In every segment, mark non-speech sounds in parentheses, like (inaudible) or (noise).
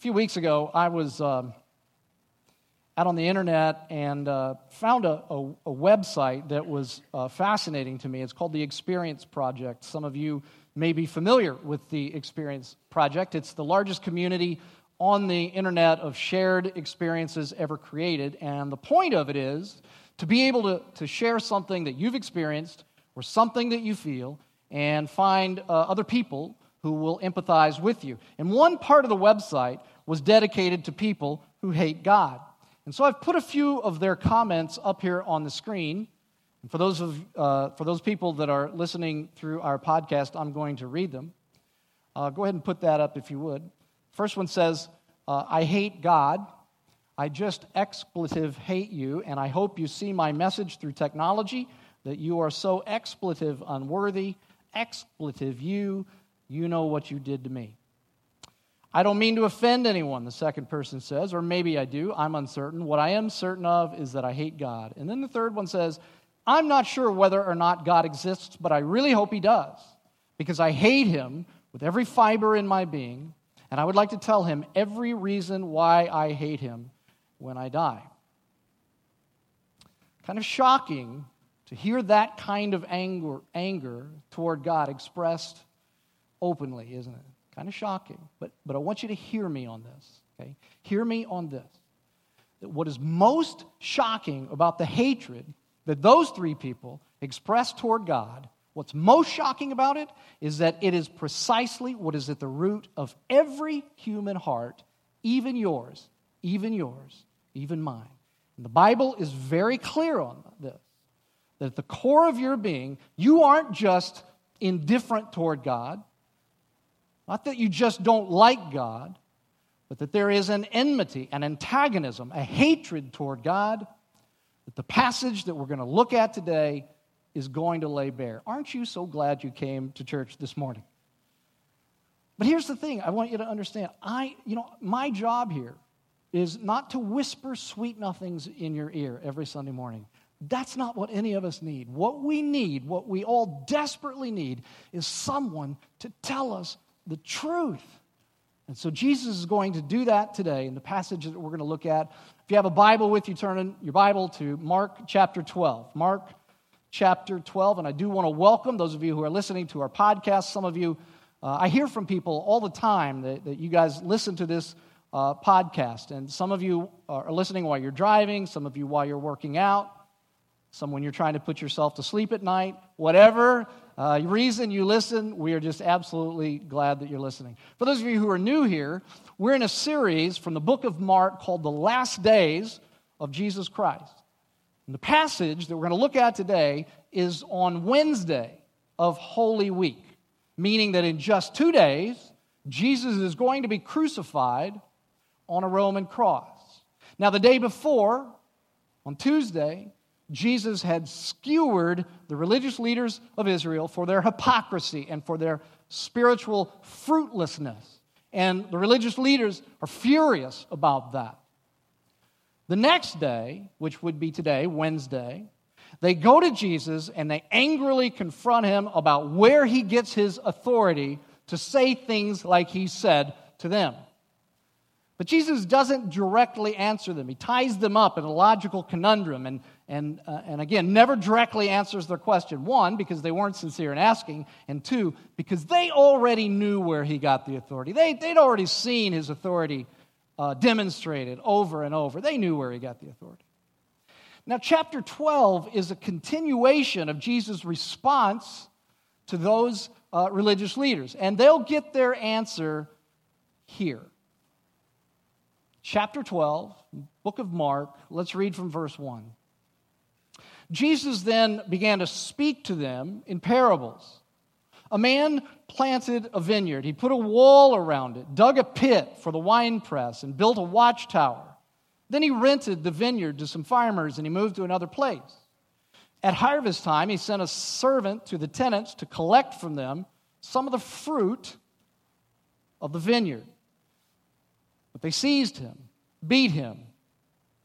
few weeks ago, I was um, out on the internet and uh, found a, a, a, website that was uh, fascinating to me. It's called the Experience Project. Some of you may be familiar with the Experience Project. It's the largest community on the internet of shared experiences ever created. And the point of it is to be able to, to share something that you've experienced or something that you feel and find uh, other people who will empathize with you. And one part of the website was dedicated to people who hate God. And so I've put a few of their comments up here on the screen. And for those, of, uh, for those people that are listening through our podcast, I'm going to read them. Uh, go ahead and put that up if you would. First one says, uh, I hate God. I just expletive hate you, and I hope you see my message through technology that you are so expletive unworthy. Expletive you, you know what you did to me. I don't mean to offend anyone, the second person says, or maybe I do. I'm uncertain. What I am certain of is that I hate God. And then the third one says, I'm not sure whether or not God exists, but I really hope He does, because I hate Him with every fiber in my being, and I would like to tell Him every reason why I hate Him when I die. Kind of shocking to hear that kind of anger, anger toward God expressed openly, isn't it? Kind of shocking. But, but I want you to hear me on this, okay? Hear me on this. That what is most shocking about the hatred that those three people expressed toward God, what's most shocking about it is that it is precisely what is at the root of every human heart, even yours, even yours, even mine. And the Bible is very clear on this that at the core of your being, you aren't just indifferent toward God. Not that you just don't like God, but that there is an enmity, an antagonism, a hatred toward God that the passage that we're going to look at today is going to lay bare. Aren't you so glad you came to church this morning? But here's the thing I want you to understand. I, you know, my job here is not to whisper sweet nothings in your ear every Sunday morning. That's not what any of us need. What we need, what we all desperately need, is someone to tell us the truth. And so Jesus is going to do that today in the passage that we're going to look at. If you have a Bible with you, turn in your Bible to Mark chapter 12. Mark chapter 12. And I do want to welcome those of you who are listening to our podcast. Some of you, uh, I hear from people all the time that, that you guys listen to this uh, podcast. And some of you are listening while you're driving, some of you while you're working out, some when you're trying to put yourself to sleep at night. Whatever uh, reason you listen, we are just absolutely glad that you're listening. For those of you who are new here, we're in a series from the book of Mark called The Last Days of Jesus Christ. And the passage that we're going to look at today is on Wednesday of Holy Week, meaning that in just two days, Jesus is going to be crucified on a Roman cross. Now, the day before, on Tuesday, Jesus had skewered the religious leaders of Israel for their hypocrisy and for their spiritual fruitlessness. And the religious leaders are furious about that. The next day, which would be today, Wednesday, they go to Jesus and they angrily confront him about where he gets his authority to say things like he said to them. But Jesus doesn't directly answer them. He ties them up in a logical conundrum and, and, uh, and again, never directly answers their question. One, because they weren't sincere in asking, and two, because they already knew where he got the authority. They, they'd already seen his authority uh, demonstrated over and over. They knew where he got the authority. Now, chapter 12 is a continuation of Jesus' response to those uh, religious leaders, and they'll get their answer here chapter 12, book of Mark. Let's read from verse 1. Jesus then began to speak to them in parables. A man planted a vineyard. He put a wall around it, dug a pit for the winepress, and built a watchtower. Then he rented the vineyard to some farmers and he moved to another place. At harvest time, he sent a servant to the tenants to collect from them some of the fruit of the vineyard. But they seized him, beat him,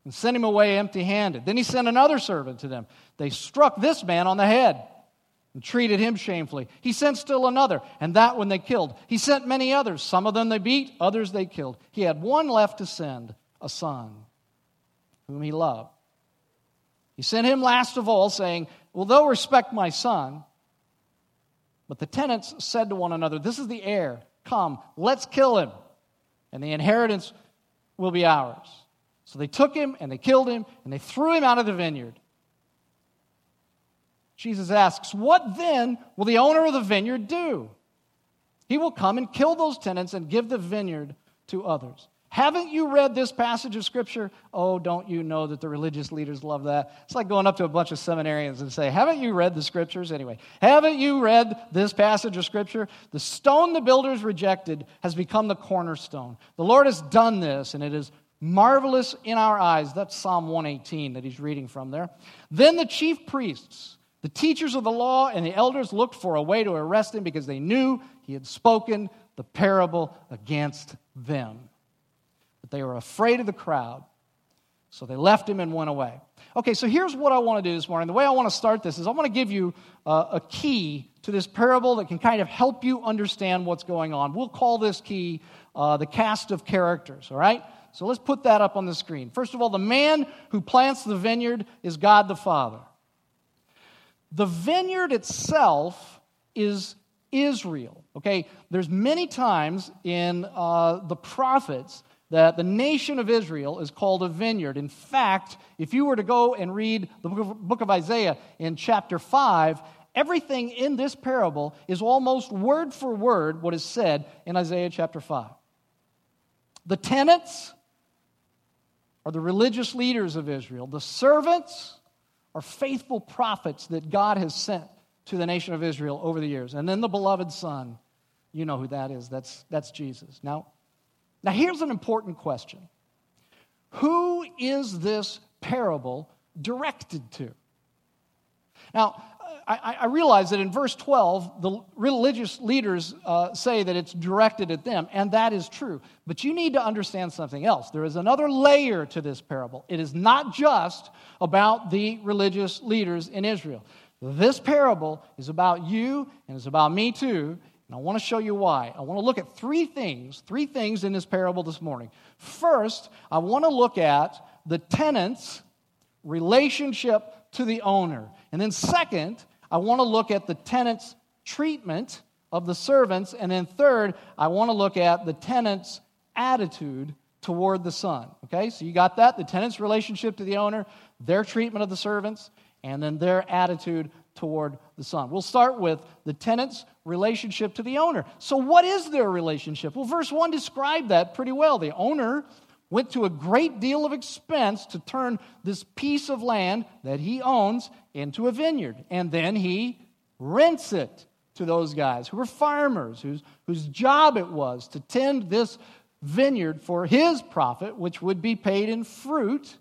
and sent him away empty handed. Then he sent another servant to them. They struck this man on the head, and treated him shamefully. He sent still another, and that one they killed. He sent many others. Some of them they beat, others they killed. He had one left to send, a son, whom he loved. He sent him last of all, saying, Well, they'll respect my son. But the tenants said to one another, This is the heir. Come, let's kill him, and the inheritance will be ours. So they took him and they killed him and they threw him out of the vineyard. Jesus asks, What then will the owner of the vineyard do? He will come and kill those tenants and give the vineyard to others. Haven't you read this passage of Scripture? Oh, don't you know that the religious leaders love that? It's like going up to a bunch of seminarians and say, Haven't you read the Scriptures? Anyway, haven't you read this passage of Scripture? The stone the builders rejected has become the cornerstone. The Lord has done this, and it is marvelous in our eyes. That's Psalm 118 that he's reading from there. Then the chief priests, the teachers of the law, and the elders looked for a way to arrest him because they knew he had spoken the parable against them. But they were afraid of the crowd, so they left him and went away. Okay, so here's what I want to do this morning. The way I want to start this is I want to give you uh, a key to this parable that can kind of help you understand what's going on. We'll call this key uh, the cast of characters, all right? So let's put that up on the screen. First of all, the man who plants the vineyard is God the Father. The vineyard itself is Israel. Okay, there's many times in uh, the prophets that the nation of Israel is called a vineyard. In fact, if you were to go and read the book of, book of Isaiah in chapter 5, everything in this parable is almost word for word what is said in Isaiah chapter 5. The tenants are the religious leaders of Israel. The servants are faithful prophets that God has sent to the nation of Israel over the years. And then the beloved Son, you know who that is. That's, that's Jesus. Now, now, here's an important question Who is this parable directed to? Now, I, I, realize that in verse 12, the religious leaders uh, say that it's directed at them, and that is true. But you need to understand something else. There is another layer to this parable. It is not just about the religious leaders in Israel. This parable is about you, and it's about me too. And I want to show you why. I want to look at three things, three things in this parable this morning. First, I want to look at the tenant's relationship to the owner. And then, second, I want to look at the tenant's treatment of the servants. And then, third, I want to look at the tenant's attitude toward the son. Okay, so you got that? The tenant's relationship to the owner, their treatment of the servants, and then their attitude toward the son. We'll start with the tenant's relationship to the owner. So, what is their relationship? Well, verse 1 described that pretty well. The owner went to a great deal of expense to turn this piece of land that he owns into a vineyard. And then he rents it to those guys who were farmers, whose, whose job it was to tend this vineyard for his profit, which would be paid in fruit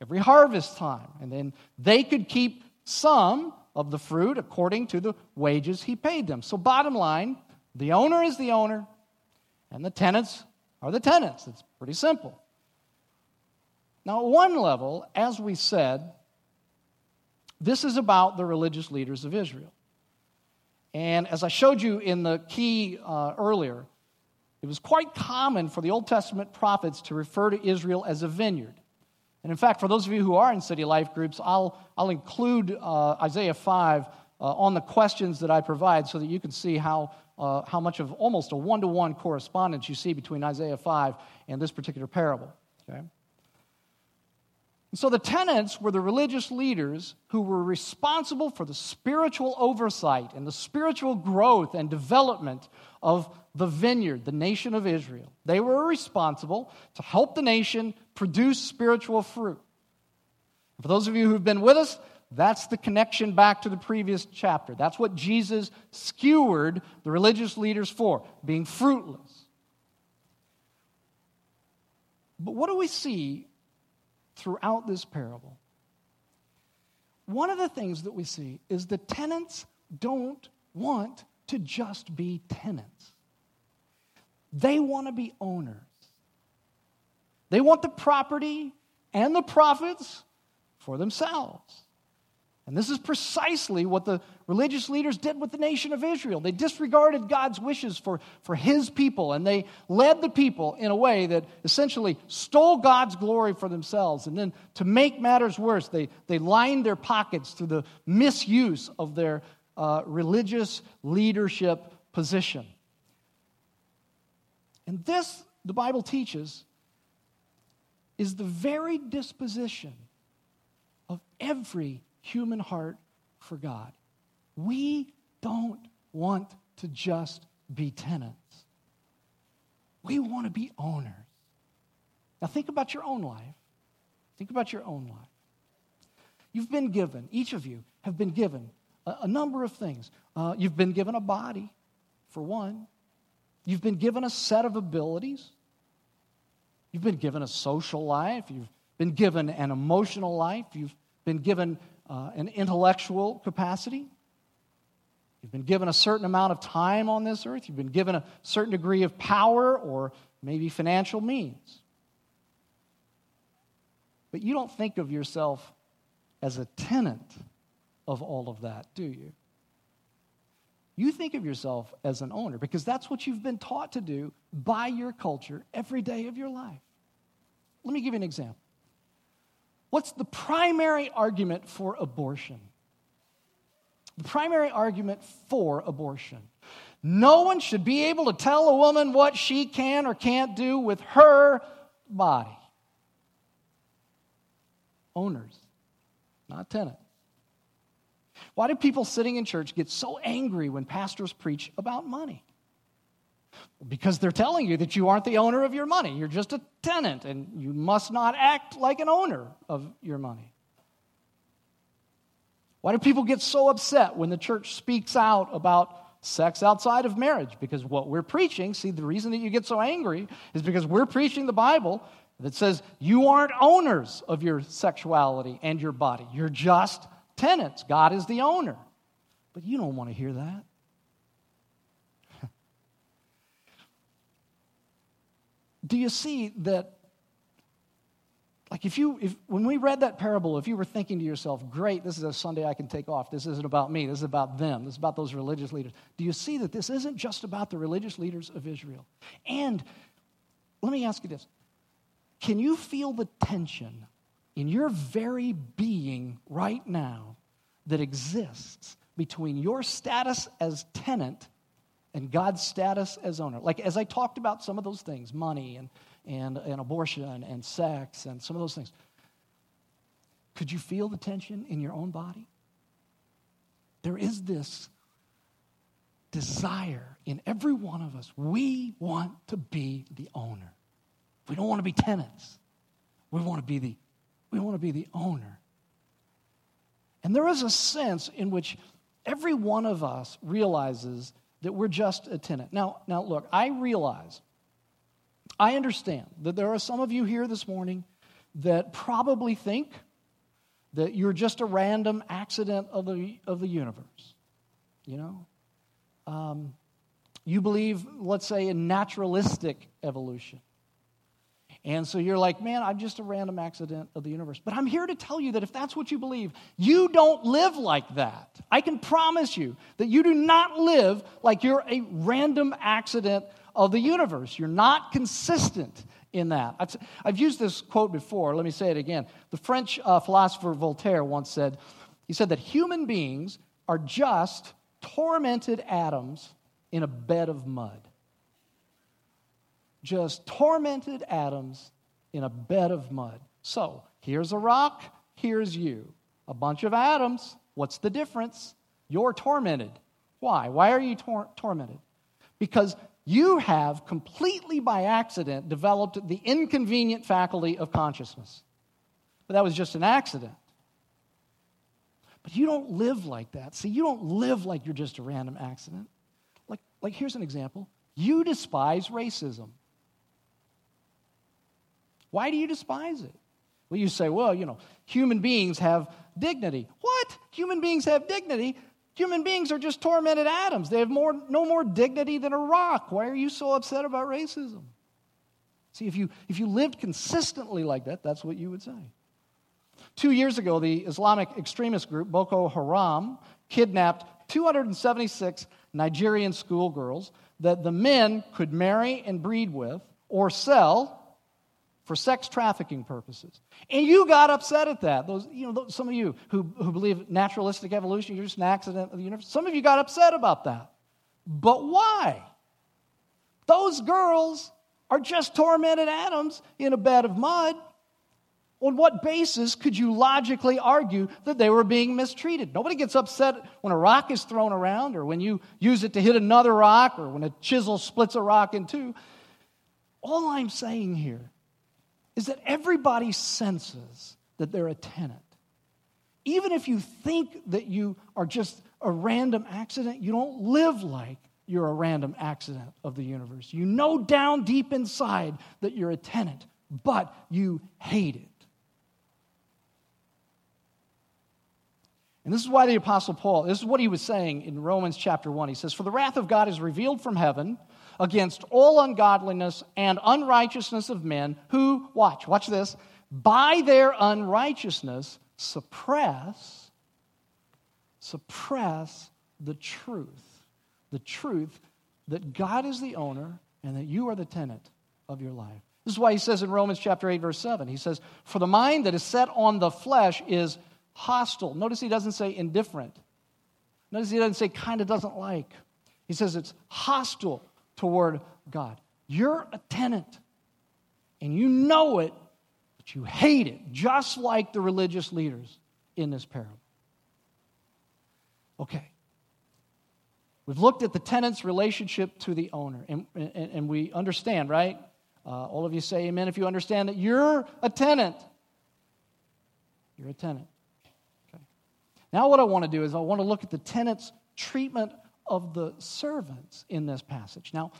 every harvest time. And then they could keep some of the fruit according to the wages he paid them. So, bottom line, the owner is the owner, and the tenants are the tenants. It's pretty simple. Now, at one level, as we said, this is about the religious leaders of Israel. And as I showed you in the key uh, earlier, it was quite common for the Old Testament prophets to refer to Israel as a vineyard. And in fact, for those of you who are in city life groups, I'll, I'll include uh, Isaiah 5 uh, on the questions that I provide so that you can see how, uh, how much of almost a one to one correspondence you see between Isaiah 5 and this particular parable. Okay? And so the tenants were the religious leaders who were responsible for the spiritual oversight and the spiritual growth and development of the vineyard, the nation of Israel. They were responsible to help the nation produce spiritual fruit. For those of you who've been with us, that's the connection back to the previous chapter. That's what Jesus skewered the religious leaders for, being fruitless. But what do we see throughout this parable. One of the things that we see is the tenants don't want to just be tenants, they want to be owners. They want the property and the profits for themselves. And this is precisely what the religious leaders did with the nation of Israel. They disregarded God's wishes for, for his people, and they led the people in a way that essentially stole God's glory for themselves. And then to make matters worse, they, they lined their pockets through the misuse of their uh, religious leadership position. And this, the Bible teaches, is the very disposition of every human heart for God. We don't want to just be tenants, we want to be owners. Now, think about your own life. Think about your own life. You've been given, each of you have been given a, a number of things. Uh, you've been given a body, for one. You've been given a set of abilities. You've been given a social life. You've been given an emotional life. You've been given uh, an intellectual capacity. You've been given a certain amount of time on this earth. You've been given a certain degree of power or maybe financial means. But you don't think of yourself as a tenant of all of that, do you? You think of yourself as an owner because that's what you've been taught to do by your culture every day of your life. Let me give you an example. What's the primary argument for abortion? The primary argument for abortion. No one should be able to tell a woman what she can or can't do with her body. Owners, not tenants. Why do people sitting in church get so angry when pastors preach about money? Because they're telling you that you aren't the owner of your money. You're just a tenant, and you must not act like an owner of your money. Why do people get so upset when the church speaks out about sex outside of marriage? Because what we're preaching, see, the reason that you get so angry is because we're preaching the Bible that says you aren't owners of your sexuality and your body. You're just tenants. God is the owner. But you don't want to hear that. (laughs) do you see that like if you if when we read that parable if you were thinking to yourself great this is a sunday i can take off. This isn't about me. This is about them. This is about those religious leaders. Do you see that this isn't just about the religious leaders of israel? And let me ask you this. Can you feel the tension in your very being right now that exists between your status as tenant and God's status as owner. Like, as I talked about some of those things money and, and, and abortion and sex and some of those things could you feel the tension in your own body? There is this desire in every one of us. We want to be the owner. We don't want to be tenants. We want to be the, we want to be the owner. And there is a sense in which every one of us realizes that we're just a tenant. Now, now look, I realize, I understand that there are some of you here this morning that probably think that you're just a random accident of the, of the universe. You know? Um, you believe, let's say, in naturalistic evolution. And so you're like, man, I'm just a random accident of the universe. But I'm here to tell you that if that's what you believe, you don't live like that. I can promise you that you do not live like you're a random accident of the universe. You're not consistent in that. I've, used this quote before. Let me say it again. The French uh, philosopher Voltaire once said, he said that human beings are just tormented atoms in a bed of mud just tormented atoms in a bed of mud. So here's a rock, here's you. A bunch of atoms. What's the difference? You're tormented. Why? Why are you tor- tormented? Because you have completely by accident developed the inconvenient faculty of consciousness. But that was just an accident. But you don't live like that. See, you don't live like you're just a random accident. Like, like here's an example you despise racism. Why do you despise it? Well, you say, well, you know, human beings have dignity. What? Human beings have dignity? Human beings are just tormented atoms. They have more, no more dignity than a rock. Why are you so upset about racism? See, if you, if you lived consistently like that, that's what you would say. Two years ago, the Islamic extremist group Boko Haram kidnapped 276 Nigerian schoolgirls that the men could marry and breed with or sell for sex trafficking purposes. And you got upset at that. Those, you know, some of you who, who believe naturalistic evolution, you're just an accident of the universe. Some of you got upset about that. But why? Those girls are just tormented atoms in a bed of mud. On what basis could you logically argue that they were being mistreated? Nobody gets upset when a rock is thrown around or when you use it to hit another rock or when a chisel splits a rock in two. All I'm saying here is that everybody senses that they're a tenant. Even if you think that you are just a random accident, you don't live like you're a random accident of the universe. You know down deep inside that you're a tenant, but you hate it. And this is why the Apostle Paul, this is what he was saying in Romans chapter 1. He says, For the wrath of God is revealed from heaven against all ungodliness and unrighteousness of men who, watch, watch this, by their unrighteousness suppress, suppress the truth. The truth that God is the owner and that you are the tenant of your life. This is why he says in Romans chapter 8, verse 7, he says, For the mind that is set on the flesh is hostile. Notice he doesn't say indifferent. Notice he doesn't say kind of doesn't like. He says it's hostile toward God. You're a tenant, and you know it, but you hate it, just like the religious leaders in this parable. Okay. We've looked at the tenant's relationship to the owner, and, and, and we understand, right? Uh, all of you say amen if you understand that you're a tenant. You're a tenant. Okay. Now, what I want to do is I want to look at the tenant's treatment of the servants in this passage. Now,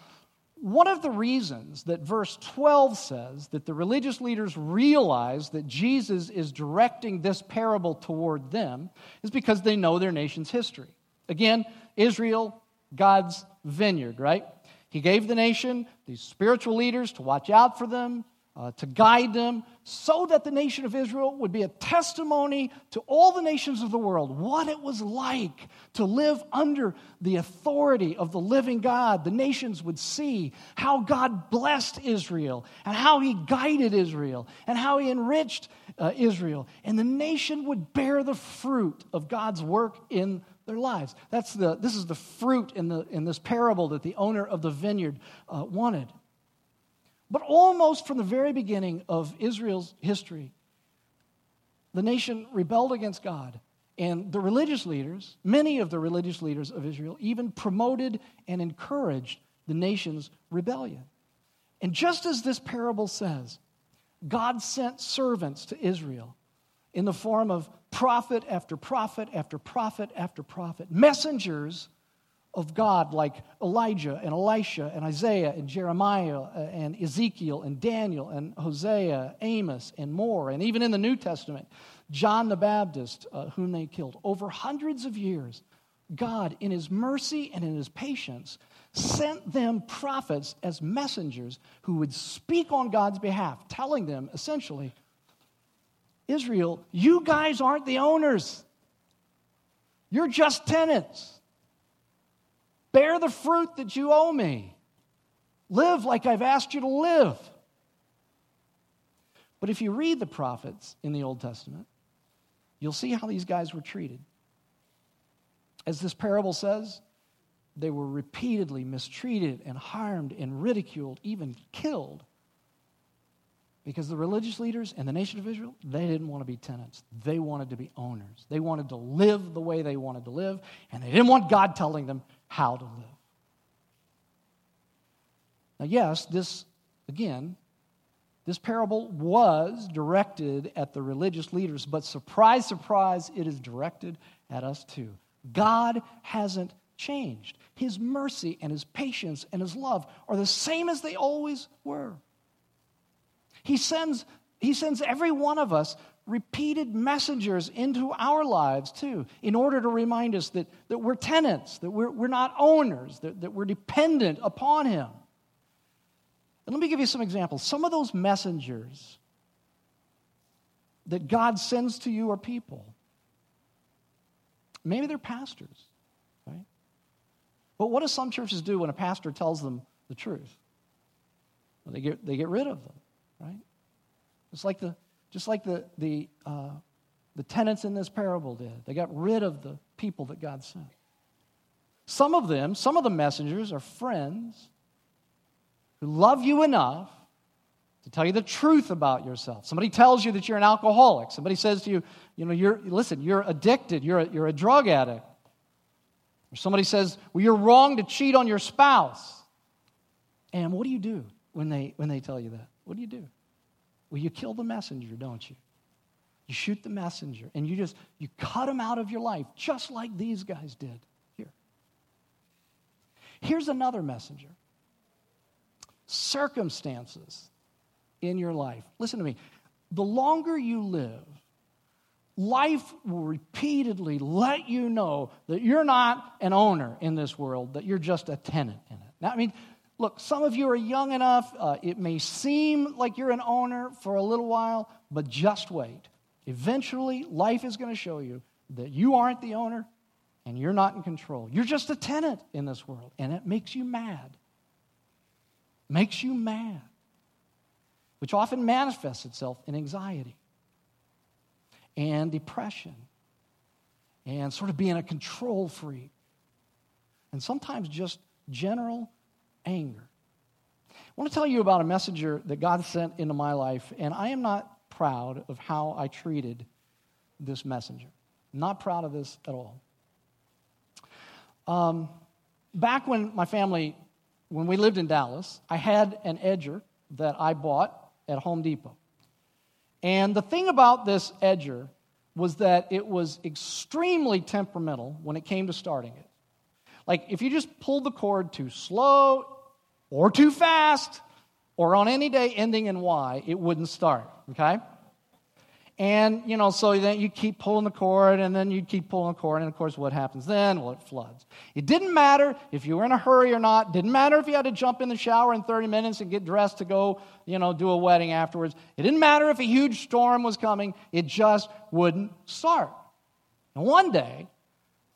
one of the reasons that verse 12 says that the religious leaders realize that Jesus is directing this parable toward them is because they know their nation's history. Again, Israel, God's vineyard, right? He gave the nation these spiritual leaders to watch out for them, uh, to guide them, so that the nation of Israel would be a testimony to all the nations of the world what it was like to live under the authority of the living God. The nations would see how God blessed Israel and how he guided Israel and how he enriched uh, Israel. And the nation would bear the fruit of God's work in their lives. That's the, this is the fruit in, the, in this parable that the owner of the vineyard uh, wanted. But almost from the very beginning of Israel's history, the nation rebelled against God. And the religious leaders, many of the religious leaders of Israel, even promoted and encouraged the nation's rebellion. And just as this parable says, God sent servants to Israel in the form of prophet after prophet after prophet after prophet, messengers of God like Elijah and Elisha and Isaiah and Jeremiah uh, and Ezekiel and Daniel and Hosea, Amos and more. And even in the New Testament, John the Baptist, uh, whom they killed. Over hundreds of years, God, in his mercy and in his patience, sent them prophets as messengers who would speak on God's behalf, telling them essentially, Israel, you guys aren't the owners. You're just tenants. Bear the fruit that you owe me. Live like I've asked you to live. But if you read the prophets in the Old Testament, you'll see how these guys were treated. As this parable says, they were repeatedly mistreated and harmed and ridiculed, even killed. Because the religious leaders and the nation of Israel, they didn't want to be tenants. They wanted to be owners. They wanted to live the way they wanted to live, and they didn't want God telling them how to live. Now, yes, this, again, this parable was directed at the religious leaders, but surprise, surprise, it is directed at us too. God hasn't changed. His mercy and his patience and his love are the same as they always were. He sends, he sends every one of us repeated messengers into our lives too, in order to remind us that, that we're tenants, that we're, we're not owners, that, that we're dependent upon Him. And let me give you some examples. Some of those messengers that God sends to you are people. Maybe they're pastors, right? But what do some churches do when a pastor tells them the truth? Well, they, get, they get rid of them, right? It's like the, just like the, the, uh, the tenants in this parable did. They got rid of the people that God sent. Some of them, some of the messengers are friends who love you enough to tell you the truth about yourself. Somebody tells you that you're an alcoholic. Somebody says to you, you know, you're, listen, you're addicted, you're a, you're a drug addict. Or somebody says, well, you're wrong to cheat on your spouse. And what do you do when they, when they tell you that? What do you do? Well, you kill the messenger, don't you? You shoot the messenger and you just, you cut him out of your life, just like these guys did here. Here's another messenger circumstances in your life. Listen to me. The longer you live, life will repeatedly let you know that you're not an owner in this world, that you're just a tenant in it. Now, I mean, look, some of you are young enough, uh, it may seem like you're an owner for a little while, but just wait. Eventually, life is going to show you that you aren't the owner and you're not in control. You're just a tenant in this world, and it makes you mad. Makes you mad which often manifests itself in anxiety and depression and sort of being a control freak and sometimes just general anger. I want to tell you about a messenger that God sent into my life, and I am not proud of how I treated this messenger. I'm Not proud of this at all. Um, back when my family, when we lived in Dallas, I had an edger that I bought at Home Depot. And the thing about this edger was that it was extremely temperamental when it came to starting it. Like, if you just pulled the cord too slow or too fast, or on any day ending in Y, it wouldn't start, okay? And, you know, so then you keep pulling the cord, and then you keep pulling the cord, and of course, what happens then? Well, it floods. It didn't matter if you were in a hurry or not. Didn't matter if you had to jump in the shower in 30 minutes and get dressed to go, you know, do a wedding afterwards. It didn't matter if a huge storm was coming. It just wouldn't start. And one day,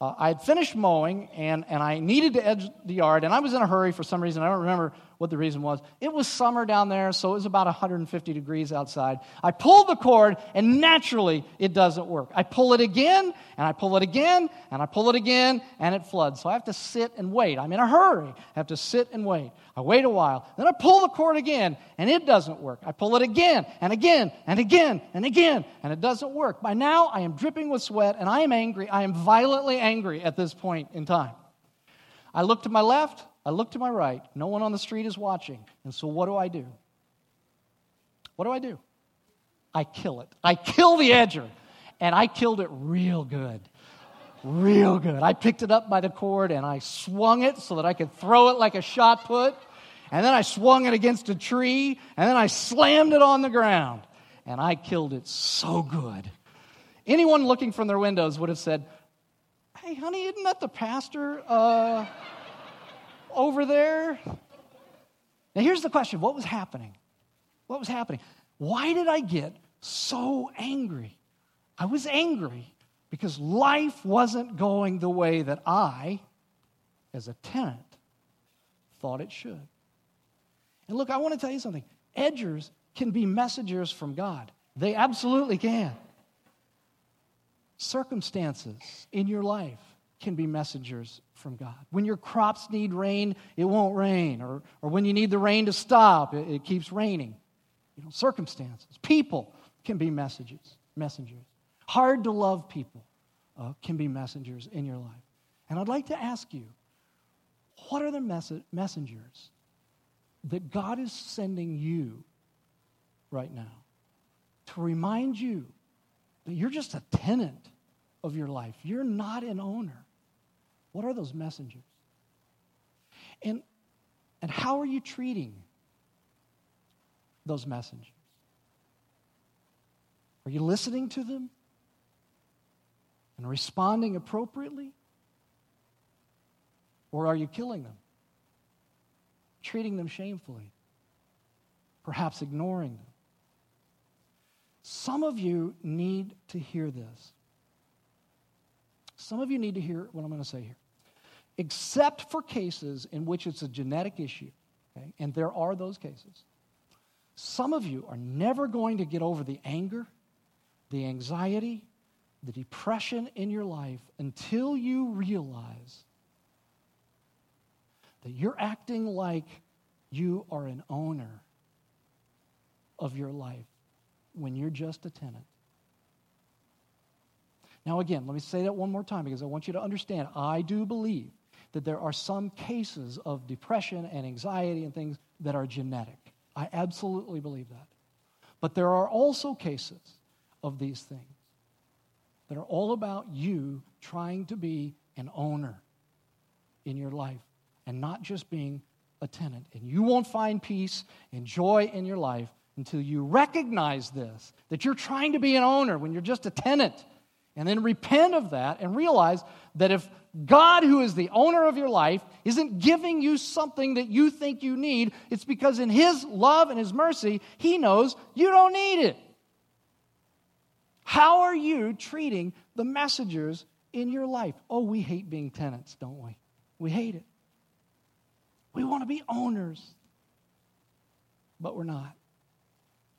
uh, I had finished mowing, and, and I needed to edge the yard, and I was in a hurry for some reason. I don't remember what the reason was. It was summer down there, so it was about 150 degrees outside. I pull the cord, and naturally, it doesn't work. I pull it again, and I pull it again, and I pull it again, and it floods. So I have to sit and wait. I'm in a hurry. I have to sit and wait. I wait a while. Then I pull the cord again, and it doesn't work. I pull it again, and again, and again, and again, and it doesn't work. By now, I am dripping with sweat, and I am angry. I am violently angry at this point in time. I look to my left, I look to my right. No one on the street is watching. And so what do I do? What do I do? I kill it. I kill the edger. And I killed it real good. Real good. I picked it up by the cord and I swung it so that I could throw it like a shot put. And then I swung it against a tree and then I slammed it on the ground. And I killed it so good. Anyone looking from their windows would have said, Hey, honey, isn't that the pastor? Uh, over there? Now, here's the question what was happening? What was happening? Why did I get so angry? I was angry because life wasn't going the way that I, as a tenant, thought it should. And look, I want to tell you something. Edgers can be messengers from God, they absolutely can. Circumstances in your life can be messengers from God. When your crops need rain, it won't rain. Or, or when you need the rain to stop, it, it keeps raining. You know, circumstances, people can be messages, messengers. Hard to love people uh, can be messengers in your life. And I'd like to ask you, what are the mess- messengers that God is sending you right now to remind you that you're just a tenant of your life? You're not an owner. What are those messengers? And, and how are you treating those messengers? Are you listening to them and responding appropriately? Or are you killing them? Treating them shamefully? Perhaps ignoring them? Some of you need to hear this. Some of you need to hear what I'm going to say here. Except for cases in which it's a genetic issue, okay, and there are those cases, some of you are never going to get over the anger, the anxiety, the depression in your life until you realize that you're acting like you are an owner of your life when you're just a tenant. Now, again, let me say that one more time because I want you to understand. I do believe that there are some cases of depression and anxiety and things that are genetic. I absolutely believe that. But there are also cases of these things that are all about you trying to be an owner in your life and not just being a tenant. And you won't find peace and joy in your life until you recognize this that you're trying to be an owner when you're just a tenant. And then repent of that and realize that if God, who is the owner of your life, isn't giving you something that you think you need, it's because in His love and His mercy, He knows you don't need it. How are you treating the messengers in your life? Oh, we hate being tenants, don't we? We hate it. We want to be owners, but we're not.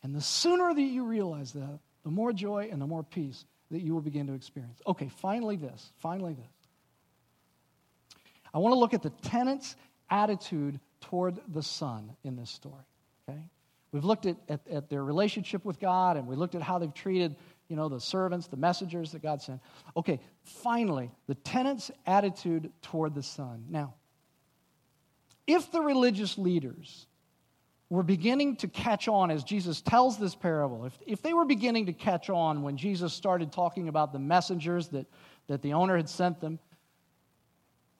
And the sooner that you realize that, the more joy and the more peace that you will begin to experience. Okay, finally, this. Finally, this. I want to look at the tenant's attitude toward the son in this story. Okay? We've looked at, at, at, their relationship with God, and we looked at how they've treated, you know, the servants, the messengers that God sent. Okay, finally, the tenant's attitude toward the son. Now, if the religious leaders were beginning to catch on as Jesus tells this parable, if, if they were beginning to catch on when Jesus started talking about the messengers that, that the owner had sent them,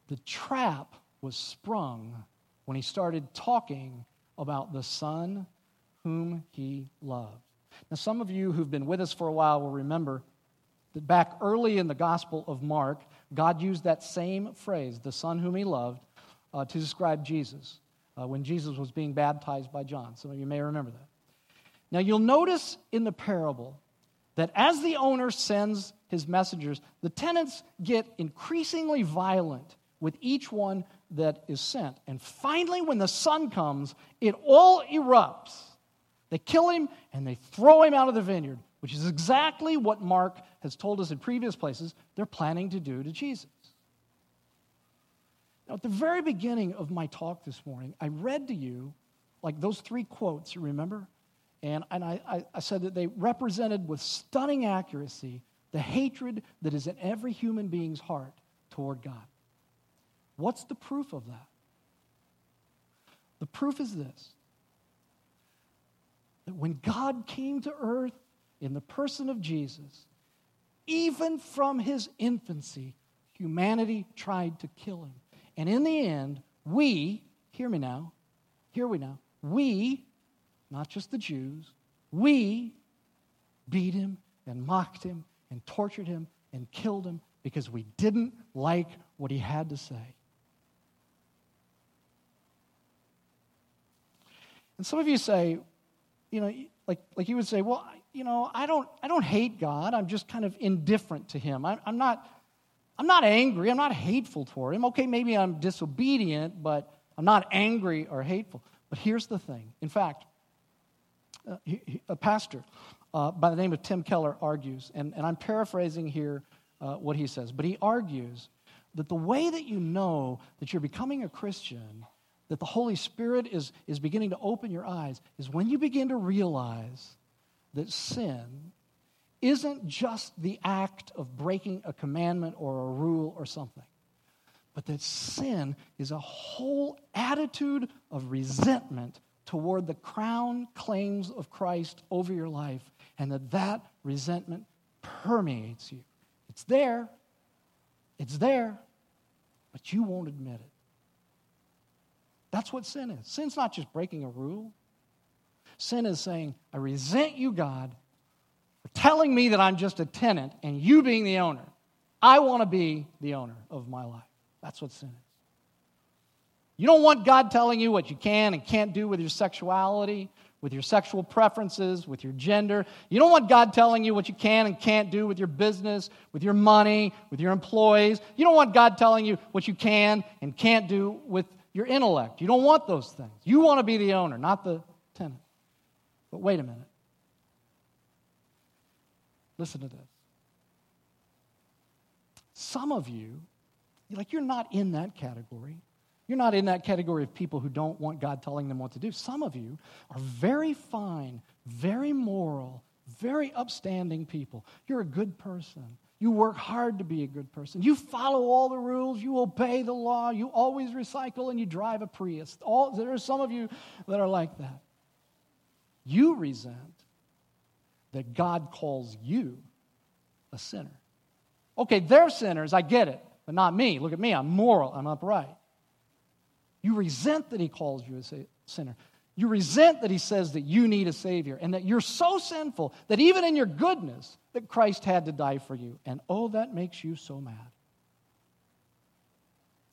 the trap was sprung when he started talking about the son whom he loved. Now, some of you who've been with us for a while will remember that back early in the Gospel of Mark, God used that same phrase, the son whom he loved, uh, to describe Jesus uh, when Jesus was being baptized by John. Some of you may remember that. Now, you'll notice in the parable that as the owner sends his messengers, the tenants get increasingly violent with each one that is sent. And finally, when the son comes, it all erupts. They kill him and they throw him out of the vineyard, which is exactly what Mark has told us in previous places they're planning to do to Jesus. Now, at the very beginning of my talk this morning, I read to you like those three quotes, you remember? And, and I, I said that they represented with stunning accuracy the hatred that is in every human being's heart toward God. What's the proof of that? The proof is this that when God came to earth in the person of Jesus, even from his infancy, humanity tried to kill him. And in the end, we, hear me now, hear we now, we, not just the Jews, we beat him and mocked him and tortured him and killed him because we didn't like what he had to say. And some of you say, you know, like, like you would say, well, you know, I don't, I don't hate God. I'm just kind of indifferent to him. I'm, I'm not, I'm not angry. I'm not hateful toward him. Okay, maybe I'm disobedient, but I'm not angry or hateful. But here's the thing. In fact, uh, a pastor uh, by the name of Tim Keller argues, and, and I'm paraphrasing here uh, what he says, but he argues that the way that you know that you're becoming a Christian, that the Holy Spirit is, is beginning to open your eyes, is when you begin to realize that sin isn't just the act of breaking a commandment or a rule or something, but that sin is a whole attitude of resentment toward the crown claims of Christ over your life, and that that resentment permeates you. It's there, it's there, but you won't admit it. That's what sin is. Sin's not just breaking a rule. Sin is saying, I resent you, God, telling me that I'm just a tenant and you being the owner. I want to be the owner of my life. That's what sin is. You don't want God telling you what you can and can't do with your sexuality with your sexual preferences, with your gender. You don't want God telling you what you can and can't do with your business, with your money, with your employees. You don't want God telling you what you can and can't do with your intellect. You don't want those things. You want to be the owner, not the tenant. But wait a minute. Listen to this. Some of you, like, you're not in that category. You're not in that category of people who don't want God telling them what to do. Some of you are very fine, very moral, very upstanding people. You're a good person. You work hard to be a good person. You follow all the rules. You obey the law. You always recycle and you drive a Prius. All, there are some of you that are like that. You resent that God calls you a sinner. Okay, they're sinners. I get it, but not me. Look at me. I'm moral. I'm upright. You resent that he calls you a sinner. You resent that he says that you need a Savior and that you're so sinful that even in your goodness, that Christ had to die for you. And oh, that makes you so mad.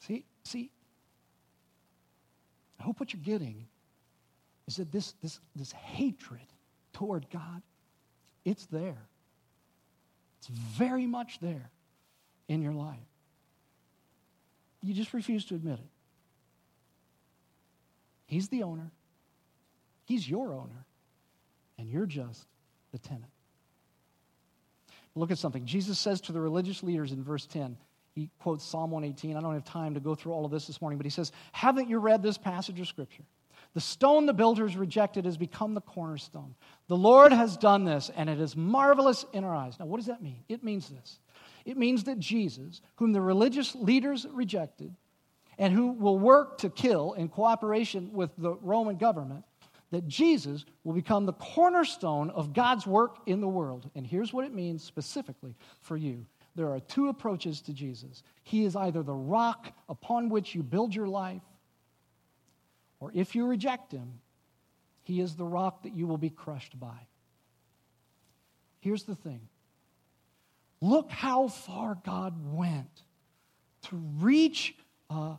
See, see, I hope what you're getting is that this, this, this hatred toward God, it's there. It's very much there in your life. You just refuse to admit it. He's the owner, He's your owner, and you're just the tenant. Look at something. Jesus says to the religious leaders in verse 10, he quotes Psalm 118. I don't have time to go through all of this this morning, but he says, Haven't you read this passage of Scripture? The stone the builders rejected has become the cornerstone. The Lord has done this, and it is marvelous in our eyes. Now, what does that mean? It means this it means that Jesus, whom the religious leaders rejected, and who will work to kill in cooperation with the Roman government, that Jesus will become the cornerstone of God's work in the world. And here's what it means specifically for you there are two approaches to Jesus. He is either the rock upon which you build your life, or if you reject him, he is the rock that you will be crushed by. Here's the thing look how far God went to reach uh,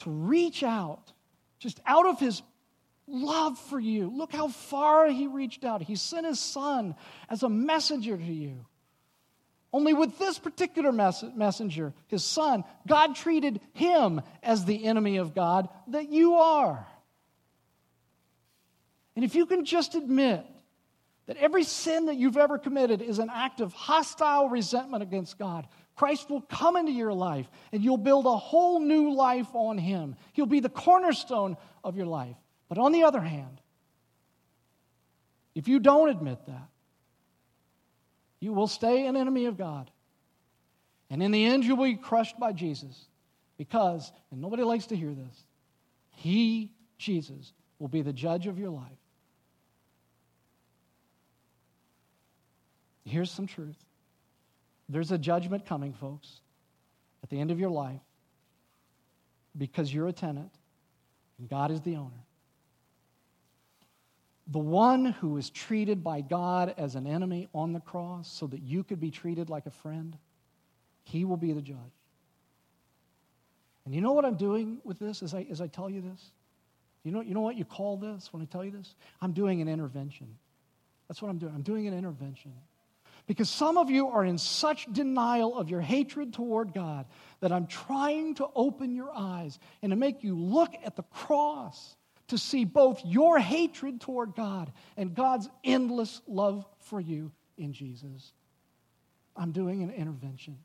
to reach out, just out of his love for you. Look how far he reached out. He sent his son as a messenger to you. Only with this particular mess- messenger, his son, God treated him as the enemy of God that you are. And if you can just admit that every sin that you've ever committed is an act of hostile resentment against God, Christ will come into your life and you'll build a whole new life on Him. He'll be the cornerstone of your life. But on the other hand, if you don't admit that, you will stay an enemy of God. And in the end, you will be crushed by Jesus because, and nobody likes to hear this, He, Jesus, will be the judge of your life. Here's some truth there's a judgment coming, folks, at the end of your life because you're a tenant and God is the owner. The one who was treated by God as an enemy on the cross so that you could be treated like a friend, he will be the judge. And you know what I'm doing with this as I, as I tell you this? You know, you know what you call this when I tell you this? I'm doing an intervention. That's what I'm doing. I'm doing an intervention. Because some of you are in such denial of your hatred toward God that I'm trying to open your eyes and to make you look at the cross to see both your hatred toward God and God's endless love for you in Jesus. I'm doing an intervention.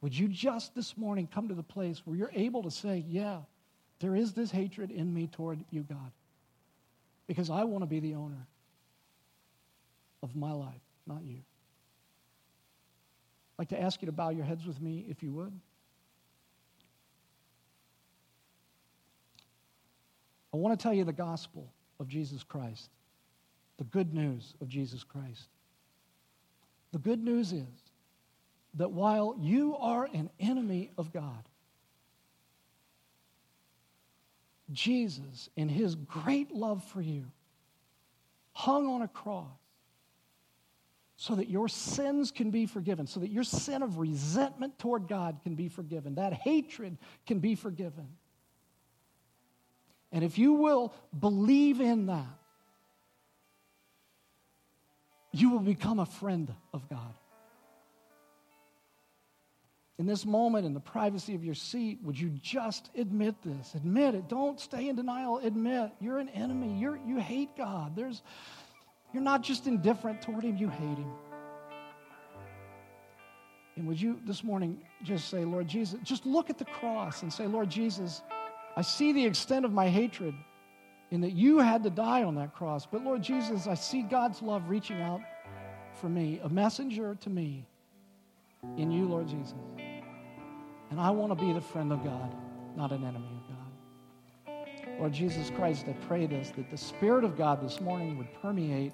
Would you just this morning come to the place where you're able to say, Yeah, there is this hatred in me toward you, God, because I want to be the owner of my life, not you. I'd like to ask you to bow your heads with me, if you would. I want to tell you the gospel of Jesus Christ, the good news of Jesus Christ. The good news is that while you are an enemy of God, Jesus, in his great love for you, hung on a cross so that your sins can be forgiven, so that your sin of resentment toward God can be forgiven, that hatred can be forgiven. And if you will believe in that, you will become a friend of God. In this moment, in the privacy of your seat, would you just admit this? Admit it. Don't stay in denial. Admit you're an enemy. You're, you hate God. There's, you're not just indifferent toward Him, you hate Him. And would you this morning just say, Lord Jesus, just look at the cross and say, Lord Jesus, I see the extent of my hatred in that you had to die on that cross. But Lord Jesus, I see God's love reaching out for me, a messenger to me in you, Lord Jesus. And I want to be the friend of God, not an enemy of God. Lord Jesus Christ, I pray this that the Spirit of God this morning would permeate,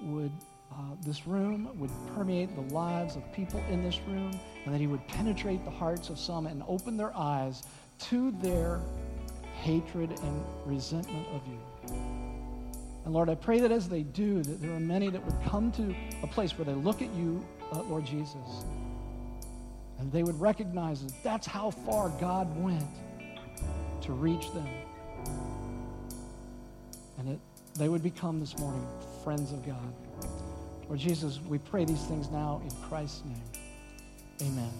would uh, this room, would permeate the lives of people in this room, and that He would penetrate the hearts of some and open their eyes to their hatred and resentment of you. And Lord, I pray that as they do, that there are many that would come to a place where they look at you, uh, Lord Jesus, and they would recognize that that's how far God went to reach them. And it, they would become this morning friends of God. Lord Jesus, we pray these things now in Christ's name. Amen.